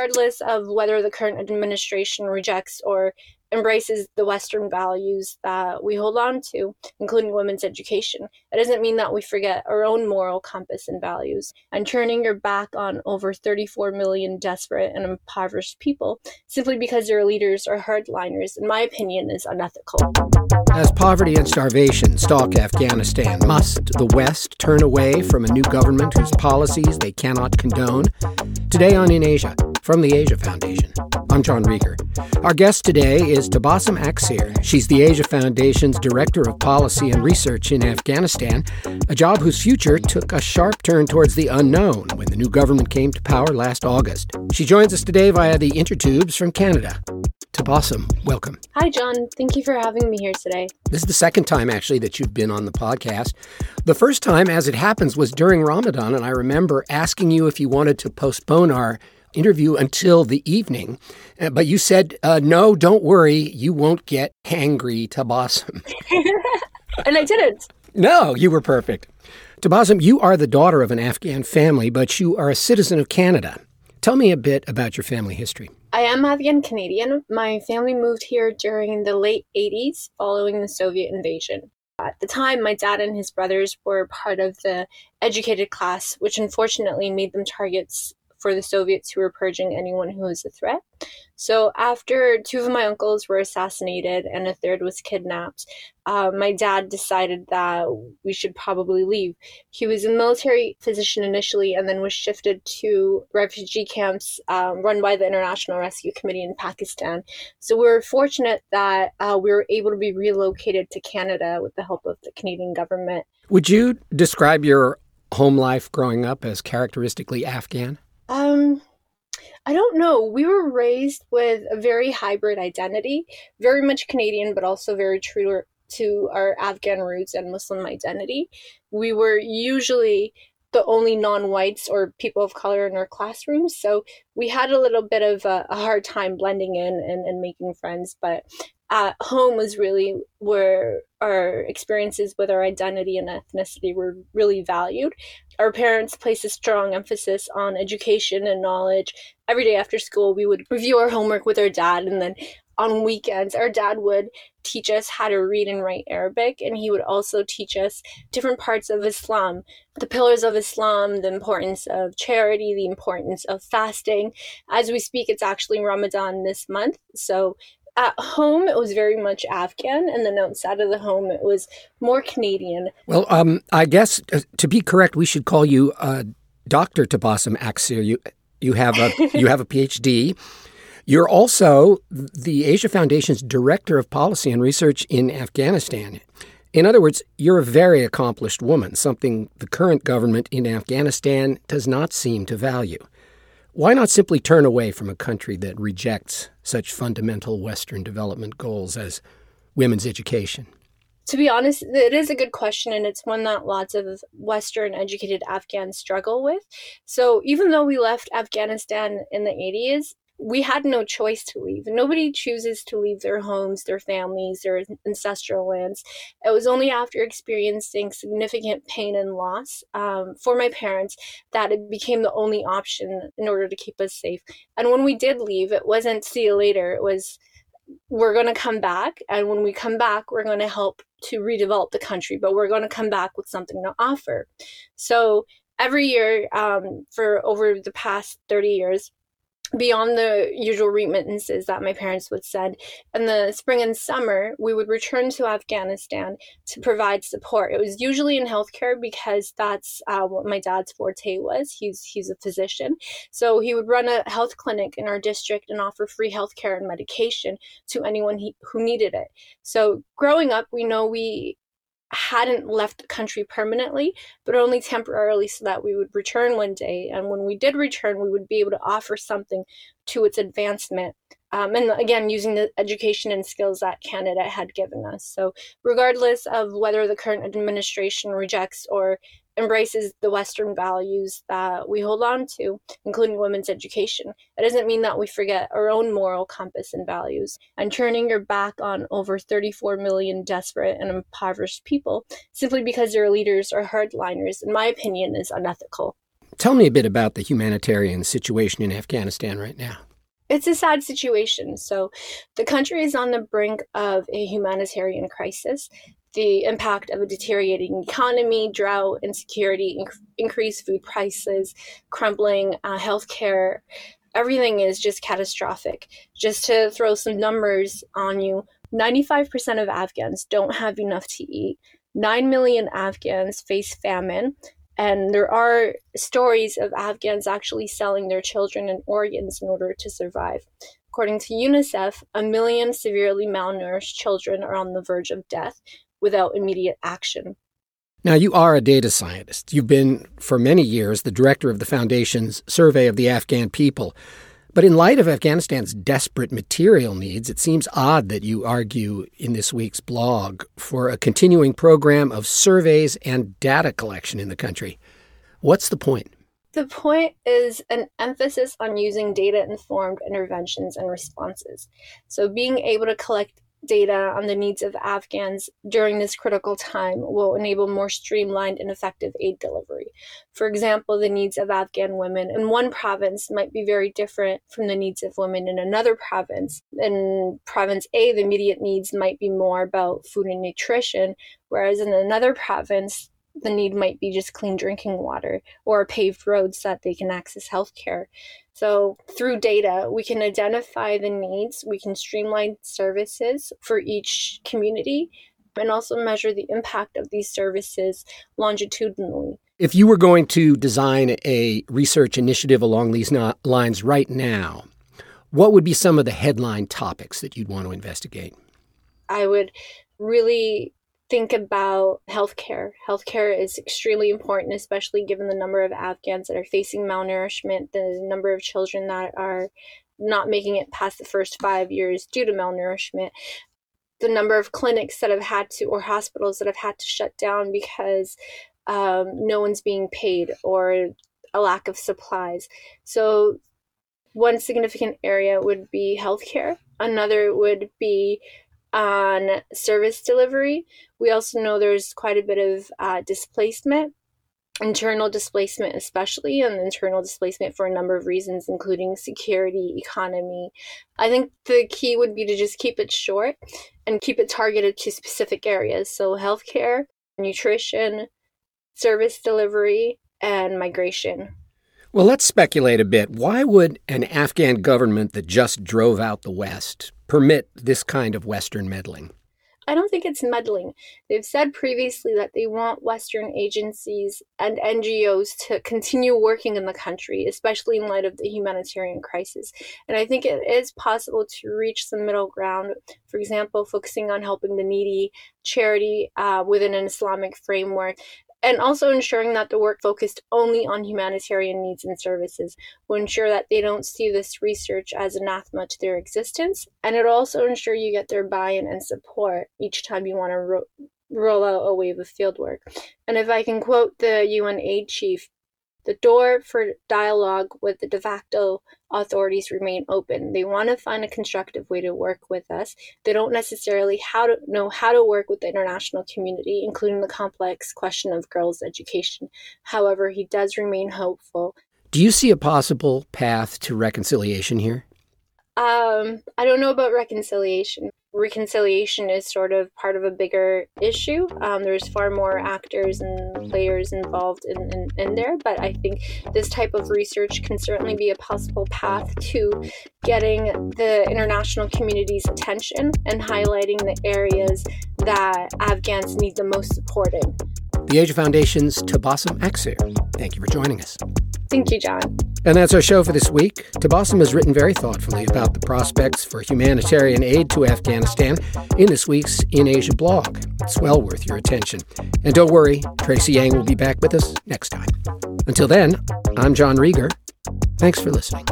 regardless of whether the current administration rejects or embraces the Western values that we hold on to, including women's education. It doesn't mean that we forget our own moral compass and values. And turning your back on over 34 million desperate and impoverished people simply because their leaders are hardliners, in my opinion, is unethical. As poverty and starvation stalk Afghanistan, must the West turn away from a new government whose policies they cannot condone? Today on In Asia, from the Asia Foundation. I'm John Rieger. Our guest today is Tabassum Akseer. She's the Asia Foundation's Director of Policy and Research in Afghanistan, a job whose future took a sharp turn towards the unknown when the new government came to power last August. She joins us today via the intertubes from Canada. Tabassum, welcome. Hi, John. Thank you for having me here today. This is the second time, actually, that you've been on the podcast. The first time, as it happens, was during Ramadan, and I remember asking you if you wanted to postpone our interview until the evening. Uh, but you said, uh, no, don't worry, you won't get hangry Tabassum. and I didn't. No, you were perfect. Tabassum, you are the daughter of an Afghan family, but you are a citizen of Canada. Tell me a bit about your family history. I am Afghan Canadian. My family moved here during the late 80s following the Soviet invasion. At the time, my dad and his brothers were part of the educated class, which unfortunately made them targets for the Soviets who were purging anyone who was a threat. So, after two of my uncles were assassinated and a third was kidnapped, uh, my dad decided that we should probably leave. He was a military physician initially and then was shifted to refugee camps um, run by the International Rescue Committee in Pakistan. So, we were fortunate that uh, we were able to be relocated to Canada with the help of the Canadian government. Would you describe your home life growing up as characteristically Afghan? Um, I don't know. We were raised with a very hybrid identity, very much Canadian, but also very true to our Afghan roots and Muslim identity. We were usually the only non-whites or people of color in our classrooms so we had a little bit of a, a hard time blending in and, and making friends but at home was really where our experiences with our identity and ethnicity were really valued. Our parents placed a strong emphasis on education and knowledge. Every day after school, we would review our homework with our dad, and then on weekends, our dad would teach us how to read and write Arabic, and he would also teach us different parts of Islam, the pillars of Islam, the importance of charity, the importance of fasting. As we speak, it's actually Ramadan this month, so at home it was very much Afghan, and then outside of the home it was more Canadian. Well, um, I guess uh, to be correct, we should call you uh, Doctor Tabassum Akseer. You you have a you have a PhD. You're also the Asia Foundation's Director of Policy and Research in Afghanistan. In other words, you're a very accomplished woman, something the current government in Afghanistan does not seem to value. Why not simply turn away from a country that rejects such fundamental Western development goals as women's education? To be honest, it is a good question, and it's one that lots of Western educated Afghans struggle with. So, even though we left Afghanistan in the 80s, we had no choice to leave. Nobody chooses to leave their homes, their families, their ancestral lands. It was only after experiencing significant pain and loss um, for my parents that it became the only option in order to keep us safe. And when we did leave, it wasn't see you later. It was we're going to come back. And when we come back, we're going to help to redevelop the country, but we're going to come back with something to offer. So every year um, for over the past 30 years, beyond the usual remittances that my parents would send. In the spring and summer we would return to afghanistan to provide support. It was usually in healthcare because that's uh, what my dad's forte was. He's he's a physician. So he would run a health clinic in our district and offer free healthcare and medication to anyone he, who needed it. So growing up we know we hadn't left the country permanently, but only temporarily so that we would return one day. And when we did return, we would be able to offer something to its advancement. Um, and again, using the education and skills that Canada had given us. So, regardless of whether the current administration rejects or embraces the Western values that we hold on to, including women's education. It doesn't mean that we forget our own moral compass and values. And turning your back on over 34 million desperate and impoverished people simply because their leaders are hardliners, in my opinion, is unethical. Tell me a bit about the humanitarian situation in Afghanistan right now. It's a sad situation. So, the country is on the brink of a humanitarian crisis. The impact of a deteriorating economy, drought, insecurity, inc- increased food prices, crumbling uh, healthcare, everything is just catastrophic. Just to throw some numbers on you 95% of Afghans don't have enough to eat. 9 million Afghans face famine. And there are stories of Afghans actually selling their children and organs in order to survive. According to UNICEF, a million severely malnourished children are on the verge of death without immediate action. Now, you are a data scientist. You've been, for many years, the director of the Foundation's Survey of the Afghan People. But in light of Afghanistan's desperate material needs, it seems odd that you argue in this week's blog for a continuing program of surveys and data collection in the country. What's the point? The point is an emphasis on using data informed interventions and responses. So, being able to collect data on the needs of Afghans during this critical time will enable more streamlined and effective aid delivery. For example, the needs of Afghan women in one province might be very different from the needs of women in another province. In province A, the immediate needs might be more about food and nutrition, whereas in another province, the need might be just clean drinking water or paved roads so that they can access healthcare. So, through data, we can identify the needs, we can streamline services for each community, and also measure the impact of these services longitudinally. If you were going to design a research initiative along these lines right now, what would be some of the headline topics that you'd want to investigate? I would really think about healthcare. Healthcare is extremely important, especially given the number of Afghans that are facing malnourishment, the number of children that are not making it past the first five years due to malnourishment, the number of clinics that have had to, or hospitals that have had to shut down because um, no one's being paid or a lack of supplies. So, one significant area would be healthcare. Another would be on service delivery. We also know there's quite a bit of uh, displacement, internal displacement, especially, and internal displacement for a number of reasons, including security, economy. I think the key would be to just keep it short and keep it targeted to specific areas. So, healthcare, nutrition, service delivery, and migration. Well, let's speculate a bit. Why would an Afghan government that just drove out the West permit this kind of Western meddling? I don't think it's meddling. They've said previously that they want Western agencies and NGOs to continue working in the country, especially in light of the humanitarian crisis. And I think it is possible to reach some middle ground, for example, focusing on helping the needy, charity uh, within an Islamic framework, and also ensuring that the work focused only on humanitarian needs and services will ensure that they don't see this research as anathema to their existence, and it'll also ensure you get their buy-in and support each time you want to ro- roll out a wave of fieldwork. And if I can quote the UN aid chief, the door for dialogue with the de facto authorities remain open. They want to find a constructive way to work with us. They don't necessarily how to know how to work with the international community, including the complex question of girls' education. However, he does remain hopeful. Do you see a possible path to reconciliation here? Um, I don't know about reconciliation. Reconciliation is sort of part of a bigger issue. Um, there's far more actors and players involved in, in, in there, but I think this type of research can certainly be a possible path to getting the international community's attention and highlighting the areas that Afghans need the most support in. The Asia Foundation's Tabassum Akseer. Thank you for joining us. Thank you, John. And that's our show for this week. Tabassum has written very thoughtfully about the prospects for humanitarian aid to Afghanistan in this week's In Asia blog. It's well worth your attention. And don't worry, Tracy Yang will be back with us next time. Until then, I'm John Rieger. Thanks for listening.